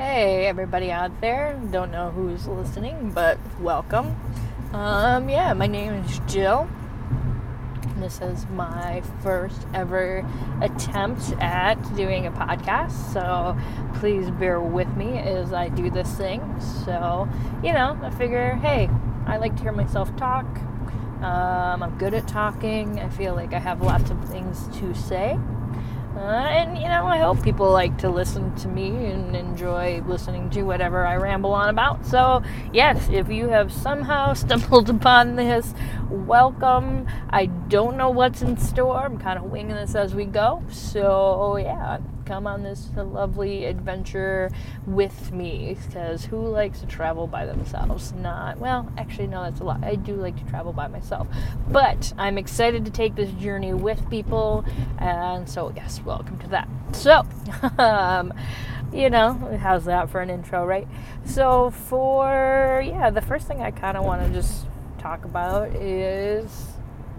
Hey, everybody out there. Don't know who's listening, but welcome. Um, yeah, my name is Jill. This is my first ever attempt at doing a podcast, so please bear with me as I do this thing. So, you know, I figure, hey, I like to hear myself talk. Um, I'm good at talking. I feel like I have lots of things to say. Uh, and you know, I hope people like to listen to me and enjoy listening to whatever I ramble on about. So, yes, if you have somehow stumbled upon this, welcome. I don't know what's in store. I'm kind of winging this as we go. So, yeah, come on this lovely adventure with me because who likes to travel by themselves? Not, well, actually, no, that's a lot. I do like to travel by myself, but I'm excited to take this journey with people, and so, yes, welcome to that. So, um, you know, how's that for an intro, right? So, for, yeah, the first thing I kind of want to just talk about is,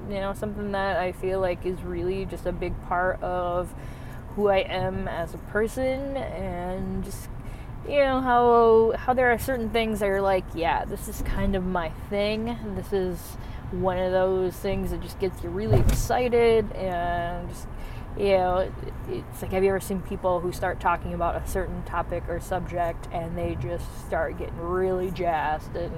you know, something that I feel like is really just a big part of who I am as a person and just you know how how there are certain things that are like yeah this is kind of my thing. This is one of those things that just gets you really excited and just you know, it's like have you ever seen people who start talking about a certain topic or subject and they just start getting really jazzed and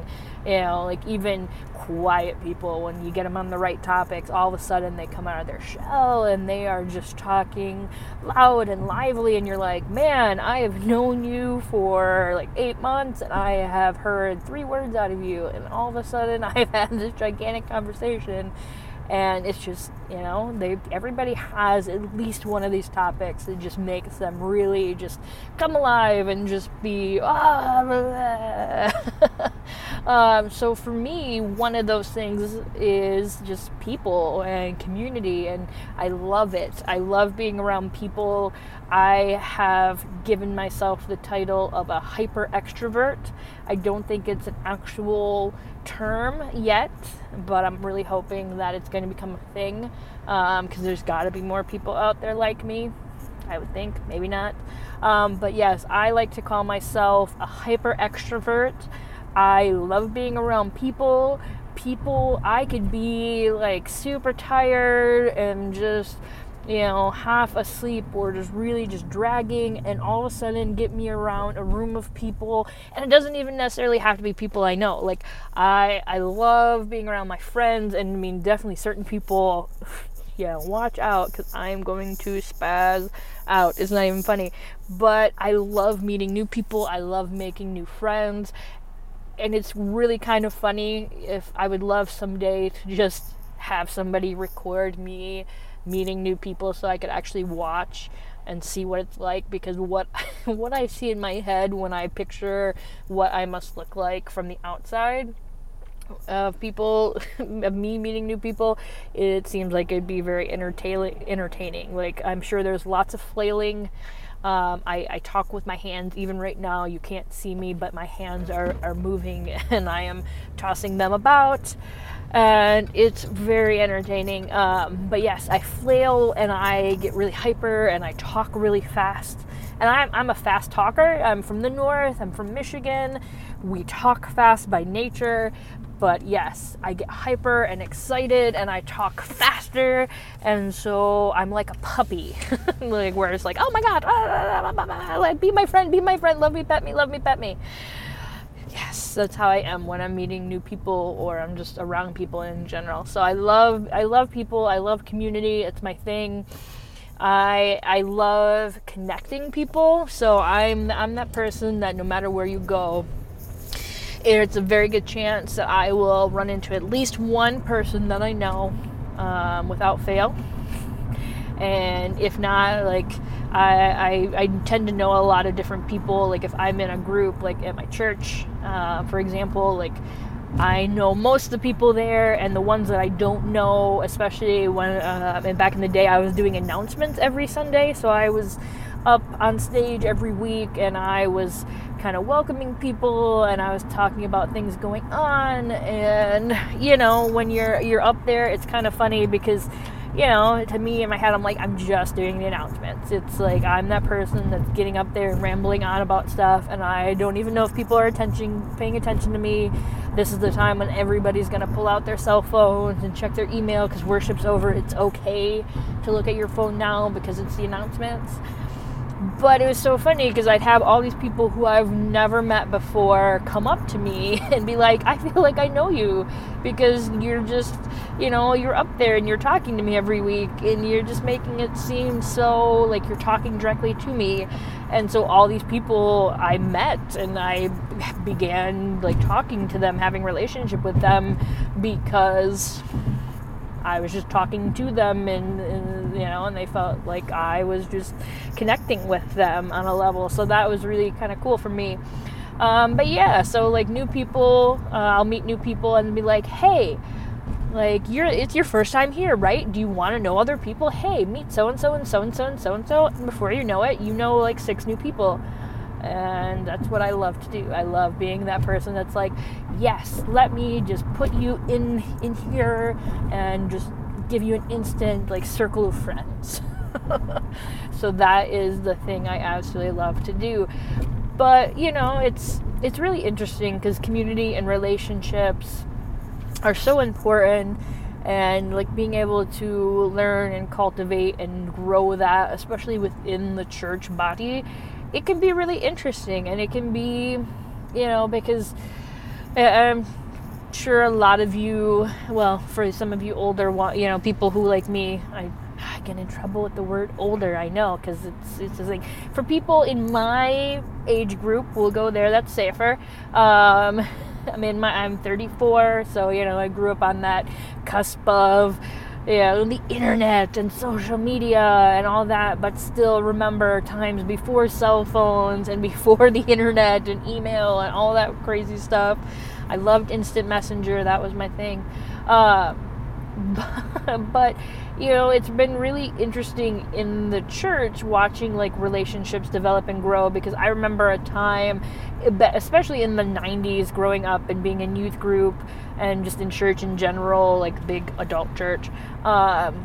you know, like even quiet people when you get them on the right topics, all of a sudden they come out of their shell and they are just talking loud and lively and you're like, "Man, I have known you for like 8 months and I have heard 3 words out of you." And all of a sudden I've had this gigantic conversation and it's just you know they everybody has at least one of these topics that just makes them really just come alive and just be ah, um, so for me one of those things is just people and community and i love it i love being around people i have given myself the title of a hyper extrovert i don't think it's an actual term yet, but I'm really hoping that it's going to become a thing because um, there's got to be more people out there like me. I would think, maybe not. Um, but yes, I like to call myself a hyper extrovert. I love being around people. People, I could be like super tired and just you know, half asleep or just really just dragging, and all of a sudden get me around a room of people. And it doesn't even necessarily have to be people I know. Like I, I love being around my friends, and I mean definitely certain people. Yeah, watch out because I'm going to spaz out. It's not even funny. But I love meeting new people. I love making new friends. And it's really kind of funny if I would love someday to just have somebody record me meeting new people so I could actually watch and see what it's like because what what I see in my head when I picture what I must look like from the outside of people of me meeting new people it seems like it'd be very entertaining entertaining. Like i'm sure there's lots of flailing um, I, I, talk with my hands. Even right now you can't see me but my hands are, are moving and i am tossing them about and it's very entertaining. Um, but yes, I flail and I get really hyper and I talk really fast. And I'm, I'm a fast talker. I'm from the north, I'm from Michigan. We talk fast by nature. But yes, I get hyper and excited and I talk faster. And so I'm like a puppy, like where it's like, oh my God, ah, ah, ah, like be my friend, be my friend, love me, pet me, love me, pet me yes that's how i am when i'm meeting new people or i'm just around people in general. So i love i love people i love community it's my thing. I i love connecting people so i'm i'm that person that no matter where you go it's a very good chance that i will run into at least one person that i know um, without fail. And if not like I, I, I, tend to know a lot of different people. Like if i'm in a group like at my church uh, for example like i know most of the people there and the ones that i don't know especially when uh, and back in the day i was doing announcements every sunday. So i was up on stage every week and i was kind of welcoming people and i was talking about things going on. And you know when you're you're up there it's kind of funny because you know, to me in my head, I'm like, I'm just doing the announcements. It's like I'm that person that's getting up there and rambling on about stuff, and I don't even know if people are attention, paying attention to me. This is the time when everybody's to pull out their cell phones and check their email because worship's over. It's okay to look at your phone now because it's the announcements but it was so funny because I'd have all these people who I've never met before come up to me and be like, I feel like I know you because you're just, you know, you're up there and you're talking to me every week and you're just making it seem so like you're talking directly to me. And so all these people I met and I began like talking to them, having relationship with them because I was just talking to them and, and, you know and they felt like I was just connecting with them on a level. So that was really kind of cool for me. Um, but yeah so like new people uh, I'll meet new people and be like hey like you're it's your first time here right? Do you want to know other people? Hey meet so and so and so and so and so and so and before you know it you know like six new people. And that's what I love to do. I love being that person that's like, yes, let me just put you in in here and just give you an instant like circle of friends. so that is the thing I absolutely love to do. But, you know, it's it's really interesting cuz community and relationships are so important and like being able to learn and cultivate and grow that especially within the church body it can be really interesting and it can be, you know, because I'm sure a lot of you, well, for some of you older, you know, people who like me, I, I get in trouble with the word older. I know because it's it's just like for people in my age group, we'll go there. That's safer. Um, I mean, my I'm 34, so you know I grew up on that cusp of yeah, the internet and social media and all that, but still remember times before cell phones and before the internet and email and all that crazy stuff. I loved instant messenger, that was my thing. Uh, but you know it's been really interesting in the church watching like relationships develop and grow because i remember a time especially in the 90s growing up and being in youth group and just in church in general like big adult church um,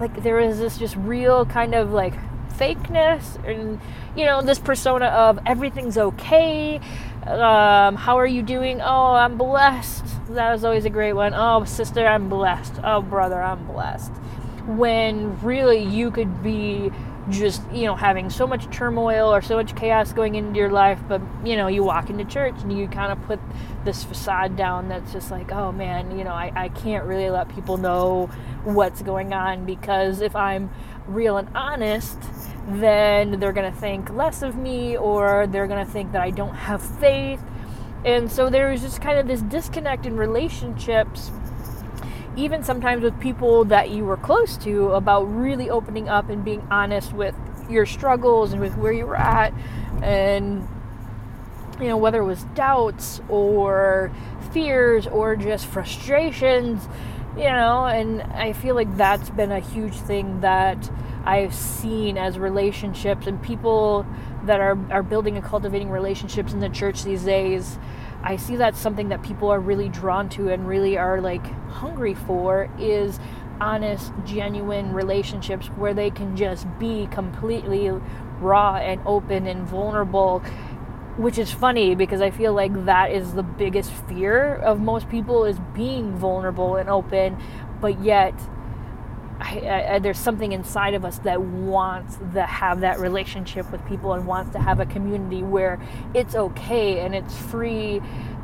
like there was this just real kind of like fakeness and you know this persona of everything's okay um, how are you doing? Oh i'm blessed. That was always a great one. Oh sister i'm blessed. Oh brother i'm blessed. When really you could be just you know having so much turmoil or so much chaos going into your life but you know you walk into church and you kind of put this facade down that's just like oh man you know I, I can't really let people know what's going on because if i'm real and honest then they're going to think less of me or they're going to think that i don't have faith. And so there's just kind of this disconnect in relationships even sometimes with people that you were close to, about really opening up and being honest with your struggles and with where you were at, and you know, whether it was doubts or fears or just frustrations, you know, and I feel like that's been a huge thing that I've seen as relationships and people that are, are building and cultivating relationships in the church these days I see that's something that people are really drawn to and really are like hungry for is honest, genuine relationships where they can just be completely raw and open and vulnerable. Which is funny because I feel like that is the biggest fear of most people is being vulnerable and open, but yet I, I, there's something inside of us that wants to have that relationship with people and wants to have a community where it's okay and it's free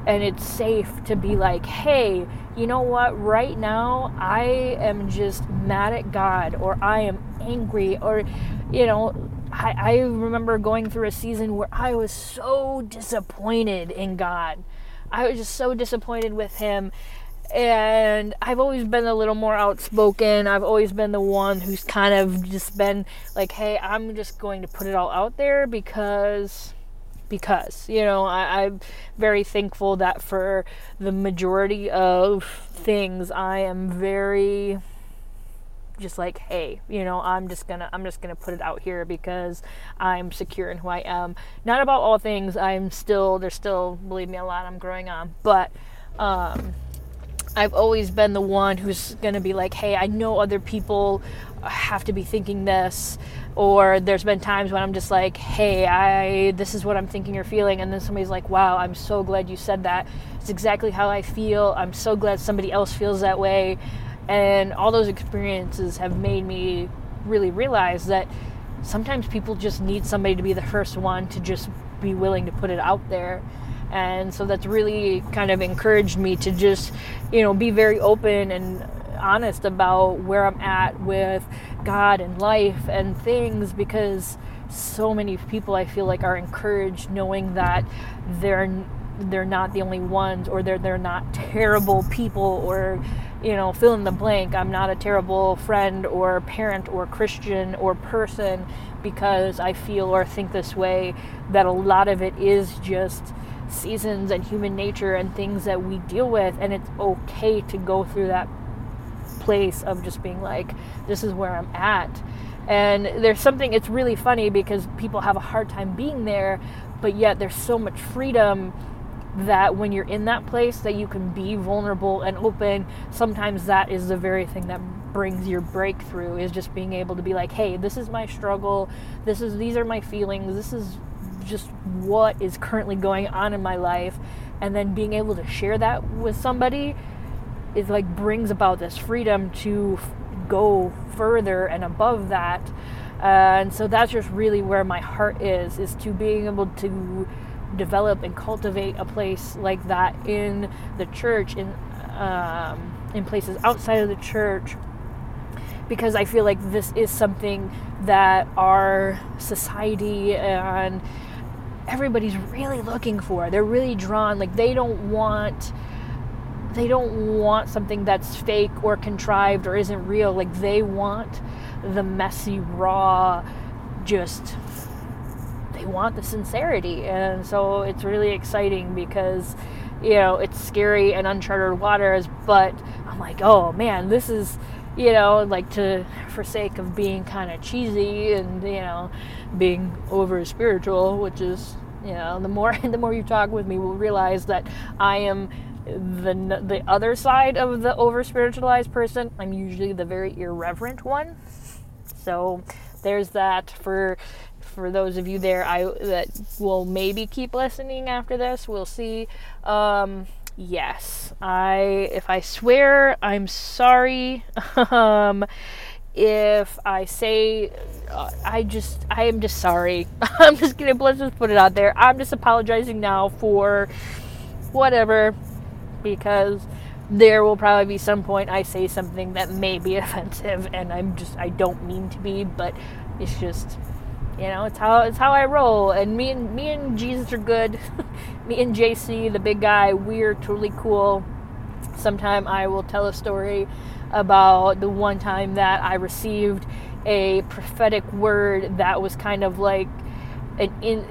and it's safe to be like, hey, you know what? Right now, I am just mad at God or I am angry or, you know, I, I remember going through a season where I was so disappointed in God. I was just so disappointed with Him and I've always been a little more outspoken. I've always been the one who's kind of just been like, hey, I'm just going to put it all out there because because you know I, am very thankful that for the majority of things I am very just like hey you know i'm just gonna i'm just gonna put it out here because i'm secure in who i am. Not about all things. I'm still there's still believe me a lot i'm growing on. But um I've always been the one who's going to be like, hey, I know other people have to be thinking this. Or there's been times when I'm just like, hey, I this is what I'm thinking or feeling. And then somebody's like, wow, I'm so glad you said that. It's exactly how I feel. I'm so glad somebody else feels that way. And all those experiences have made me really realize that sometimes people just need somebody to be the first one to just be willing to put it out there and so that's really kind of encouraged me to just you know be very open and honest about where i'm at with god and life and things because so many people i feel like are encouraged knowing that they're they're not the only ones or they're they're not terrible people or you know fill in the blank. I'm not a terrible friend or parent or christian or person because i feel or think this way that a lot of it is just seasons and human nature and things that we deal with and it's okay to go through that place of just being like this is where i'm at. And there's something it's really funny because people have a hard time being there but yet there's so much freedom that when you're in that place that you can be vulnerable and open sometimes that is the very thing that brings your breakthrough is just being able to be like hey this is my struggle. This is these are my feelings. This is just what is currently going on in my life. And then being able to share that with somebody is like brings about this freedom to f- go further and above that. Uh, and so that's just really where my heart is is to being able to develop and cultivate a place like that in the church in um, in places outside of the church. Because I feel like this is something that our society and everybody's really looking for. They're really drawn like they don't want they don't want something that's fake or contrived or isn't real. Like they want the messy raw just they want the sincerity. And so it's really exciting because you know, it's scary and uncharted waters, but I'm like, "Oh man, this is you know, like to for sake of being kind of cheesy and you know, being over spiritual, which is you know, the more the more you talk with me, we'll realize that I am the the other side of the over spiritualized person. I'm usually the very irreverent one. So there's that for for those of you there I that will maybe keep listening after this. We'll see. Um, yes. I if i swear i'm sorry. Um if i say uh, i just i am just sorry. I'm just gonna let's just put it out there. I'm just apologizing now for whatever because there will probably be some point i say something that may be offensive and i'm just i don't mean to be but it's just you know, it's how it's how I roll. And me and me and Jesus are good. me and JC, the big guy, we're totally cool. Sometime I will tell a story about the one time that I received a prophetic word that was kind of like an in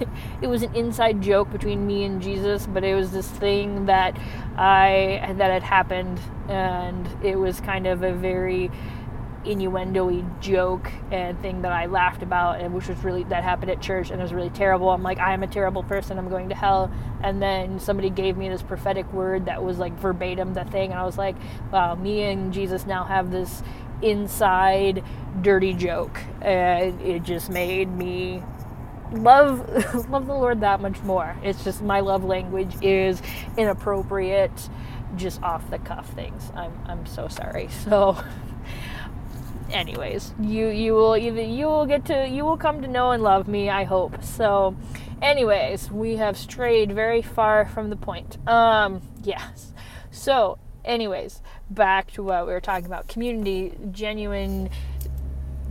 it was an inside joke between me and Jesus, but it was this thing that I that had happened and it was kind of a very innuendo joke and thing that I laughed about and which was really that happened at church and it was really terrible. I'm like, I am a terrible person, I'm going to hell. And then somebody gave me this prophetic word that was like verbatim the thing and I was like, wow, me and Jesus now have this inside dirty joke. And it just made me love love the Lord that much more. It's just my love language is inappropriate, just off the cuff things. I'm I'm so sorry. So anyways, you you will either you will get to you will come to know and love me, I hope. So, anyways, we have strayed very far from the point. Um, yes. So, anyways, back to what we were talking about: community, genuine,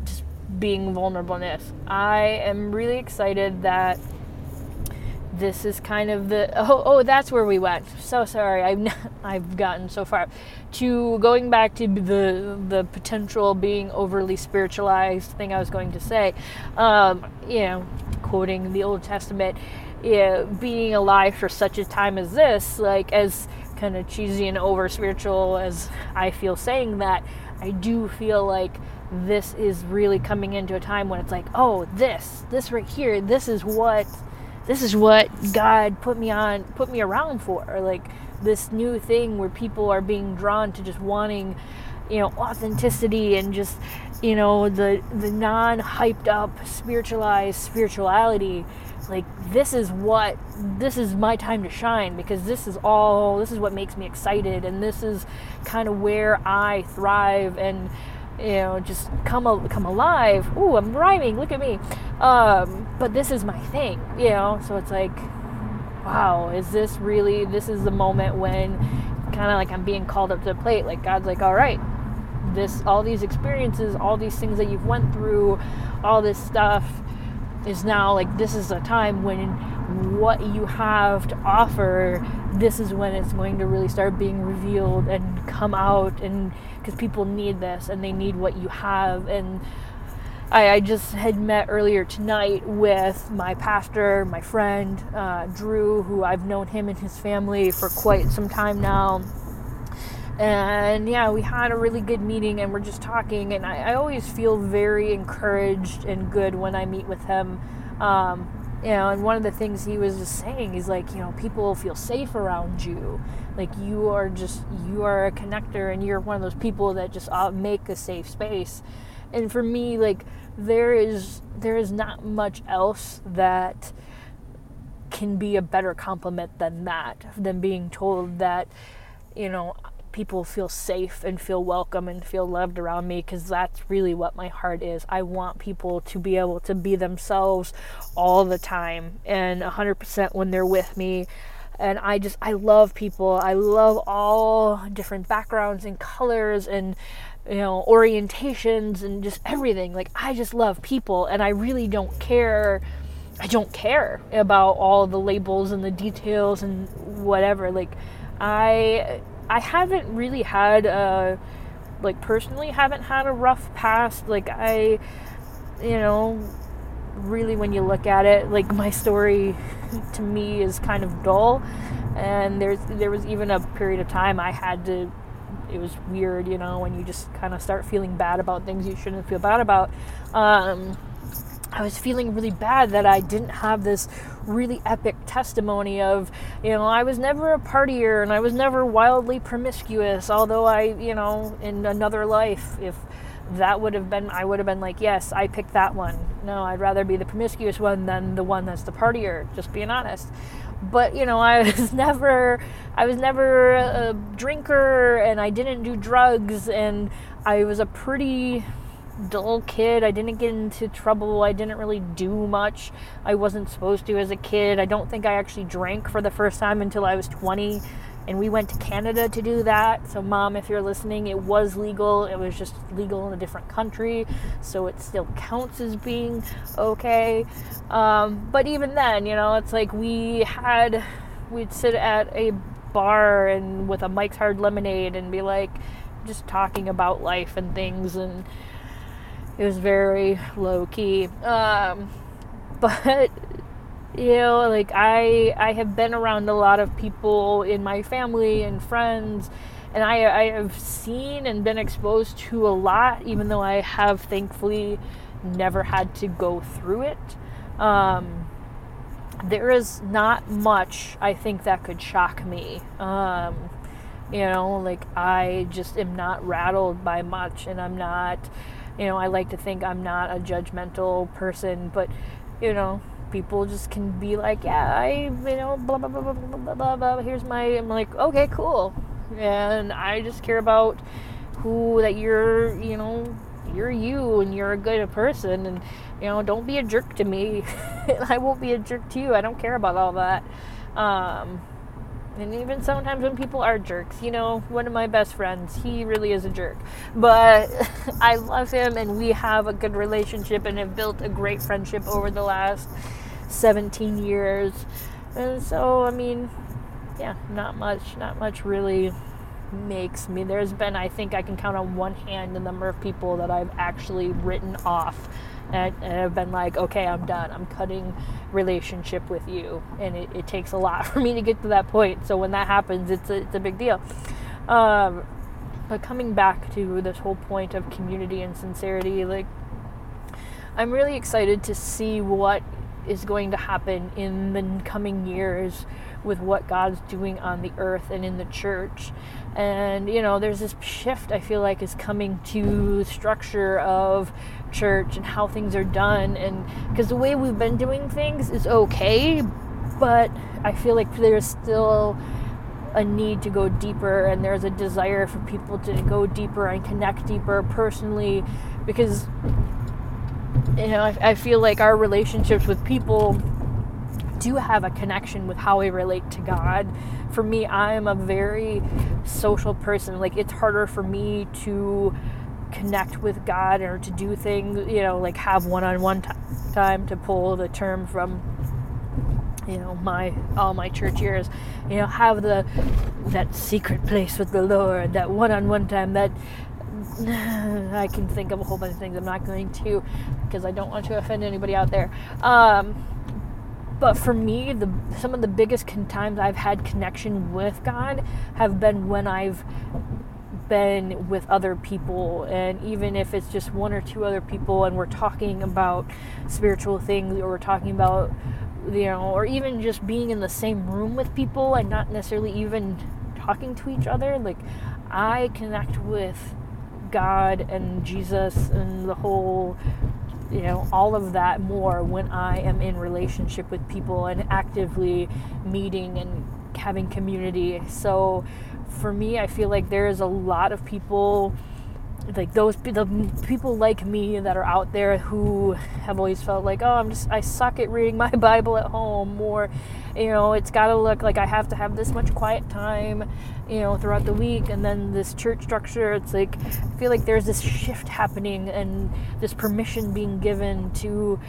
just being vulnerableness. I am really excited that this is kind of the oh oh that's where we went. So sorry, I've I've gotten so far to going back to the the potential being overly spiritualized thing I was going to say. Um, you know, quoting the Old Testament, yeah, being alive for such a time as this, like as kind of cheesy and over spiritual as I feel saying that, I do feel like this is really coming into a time when it's like, oh, this, this right here, this is what this is what God put me on, put me around for. Like this new thing where people are being drawn to just wanting you know authenticity and just you know the the non hyped up spiritualized spirituality like this is what this is my time to shine because this is all this is what makes me excited and this is kind of where I thrive and you know just come come alive. Ooh, I'm rhyming. Look at me. Um, but this is my thing, you know. So it's like, wow, is this really? This is the moment when kind of like I'm being called up to the plate. Like God's like, all right, this all these experiences, all these things that you've went through, all this stuff is now like this is a time when what you have to offer this is when it's going to really start being revealed and come out and because people need this and they need what you have and I, I, just had met earlier tonight with my pastor my friend uh, drew who i've known him and his family for quite some time now and yeah, we had a really good meeting and we're just talking. And I, I always feel very encouraged and good when I meet with him. Um, you know, and one of the things he was just saying is like, you know, people feel safe around you. Like you are just, you are a connector and you're one of those people that just uh, make a safe space. And for me, like, there is, there is not much else that can be a better compliment than that, than being told that, you know, people feel safe and feel welcome and feel loved around me because that's really what my heart is. I want people to be able to be themselves all the time and 100% when they're with me. And I just, I love people. I love all different backgrounds and colors and, you know, orientations and just everything. Like, I just love people and I really don't care. I don't care about all the labels and the details and whatever. Like, I I haven't really had a like personally haven't had a rough past. Like I, you know, really when you look at it, like my story to me is kind of dull. And there's there was even a period of time I had to. It was weird, you know, when you just kind of start feeling bad about things you shouldn't feel bad about. Um, I was feeling really bad that I didn't have this really epic testimony of, you know, I was never a partier and I was never wildly promiscuous, although I, you know, in another life, if that would have been, I would have been like, yes, I picked that one. No, I'd rather be the promiscuous one than the one that's the partier, just being honest. But, you know, I was never, I was never a drinker and I didn't do drugs and I was a pretty dull kid. I didn't get into trouble. I didn't really do much. I wasn't supposed to as a kid. I don't think I actually drank for the first time until I was 20. And we went to Canada to do that. So, mom, if you're listening, it was legal. It was just legal in a different country. So, it still counts as being okay. Um, but even then, you know, it's like we had, we'd sit at a bar and with a Mike's Hard Lemonade and be like, just talking about life and things and it was very low key. Um, but you know, like I I have been around a lot of people in my family and friends and I, I have seen and been exposed to a lot, even though I have thankfully never had to go through it. Um, there is not much I think that could shock me. Um, you know, like I just am not rattled by much, and I'm not you know, I like to think I'm not a judgmental person, but you know, people just can be like, yeah, I, you know, blah blah blah blah blah blah blah. Here's my. I'm like, okay, cool, and I just care about who that you're, you know, you're you and you're a good person, and you know, don't be a jerk to me. I won't be a jerk to you. I don't care about all that. Um, and even sometimes when people are jerks, you know, one of my best friends, he really is a jerk. But I love him and we have a good relationship and have built a great friendship over the last 17 years. And so, I mean, yeah, not much, not much really makes me. There's been, I think I can count on one hand the number of people that I've actually written off and, and I've been like, okay, I'm done. I'm cutting relationship with you, and it, it, takes a lot for me to get to that point. So when that happens, it's a, it's a big deal. Um, but coming back to this whole point of community and sincerity, like I'm really excited to see what is going to happen in the coming years with what God's doing on the earth and in the church. And, you know, there's this shift I feel like is coming to the structure of church and how things are done. And because the way we've been doing things is okay, but I feel like there's still a need to go deeper and there's a desire for people to go deeper and connect deeper personally because you know I, I feel like our relationships with people do have a connection with how we relate to God. For me, I am a very social person. Like it's harder for me to connect with God or to do things, you know, like have one-on-one t- time to pull the term from you know my all my church years you know have the that secret place with the lord that one-on-one time that i can think of a whole bunch of things i'm not going to because i don't want to offend anybody out there um, but for me the some of the biggest con- times i've had connection with god have been when i've been with other people and even if it's just one or two other people and we're talking about spiritual things or we're talking about you know, or even just being in the same room with people and not necessarily even talking to each other. Like, I connect with God and Jesus and the whole, you know, all of that more when I am in relationship with people and actively meeting and having community. So, for me, I feel like there is a lot of people like those the people like me that are out there who have always felt like oh I'm just I suck at reading my Bible at home or you know it's got to look like I have to have this much quiet time you know throughout the week and then this church structure it's like I feel like there's this shift happening and this permission being given to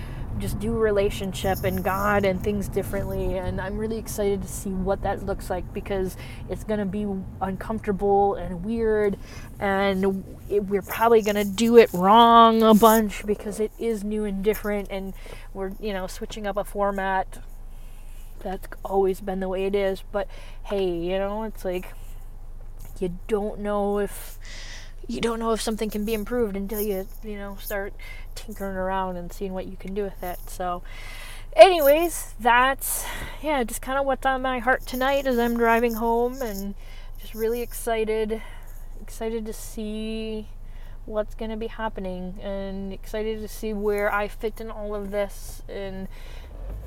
just do relationship and God and things differently. And I'm really excited to see what that looks like because it's going to be uncomfortable and weird. And it, we're probably going to do it wrong a bunch because it is new and different. And we're, you know, switching up a format. That's always been the way it is. But hey, you know, it's like you don't know if you don't know if something can be improved until you you know start tinkering around and seeing what you can do with it. So anyways that's yeah just kind of what's on my heart tonight as i'm driving home and just really excited excited to see what's going to be happening and excited to see where i fit in all of this and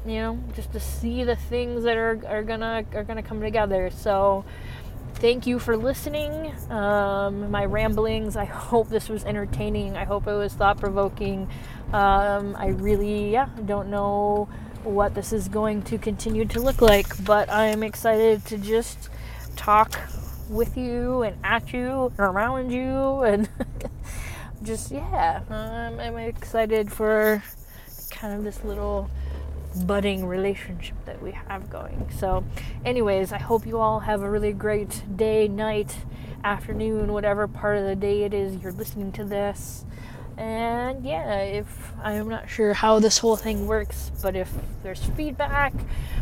you know just to see the things that are, are gonna are gonna come together. So thank you for listening. Um, my ramblings. I hope this was entertaining. I hope it was thought provoking. Um, I really, yeah, don't know what this is going to continue to look like, but I'm excited to just talk with you and at you and around you and just, yeah, um, I'm excited for kind of this little budding relationship that we have going. So, anyways, I hope you all have a really great day, night, afternoon, whatever part of the day it is you're listening to this. And yeah, if I'm not sure how this whole thing works, but if there's feedback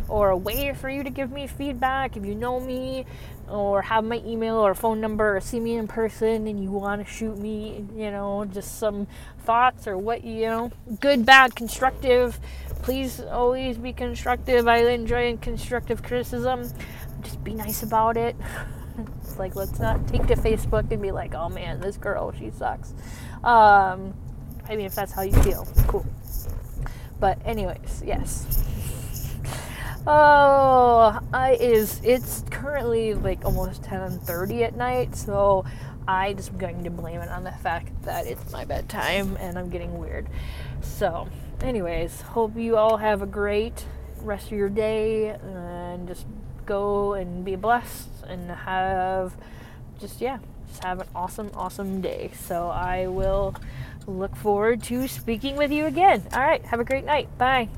or a way for you to give me feedback, if you know me or have my email or phone number or see me in person and you want to shoot me, you know, just some thoughts or what, you know, good, bad, constructive, please always be constructive. I enjoy constructive criticism. Just be nice about it. it's like let's not take to Facebook and be like, "Oh man, this girl, she sucks." Um, I mean, if that's how you feel, cool. But anyways, yes. Oh, I is it's currently like almost 10:30 at night, so I just going to blame it on the fact that it's my bedtime and I'm getting weird. So, anyways, hope you all have a great rest of your day and just go and be blessed and have just yeah, just have an awesome awesome day. So, I will look forward to speaking with you again. All right, have a great night. Bye.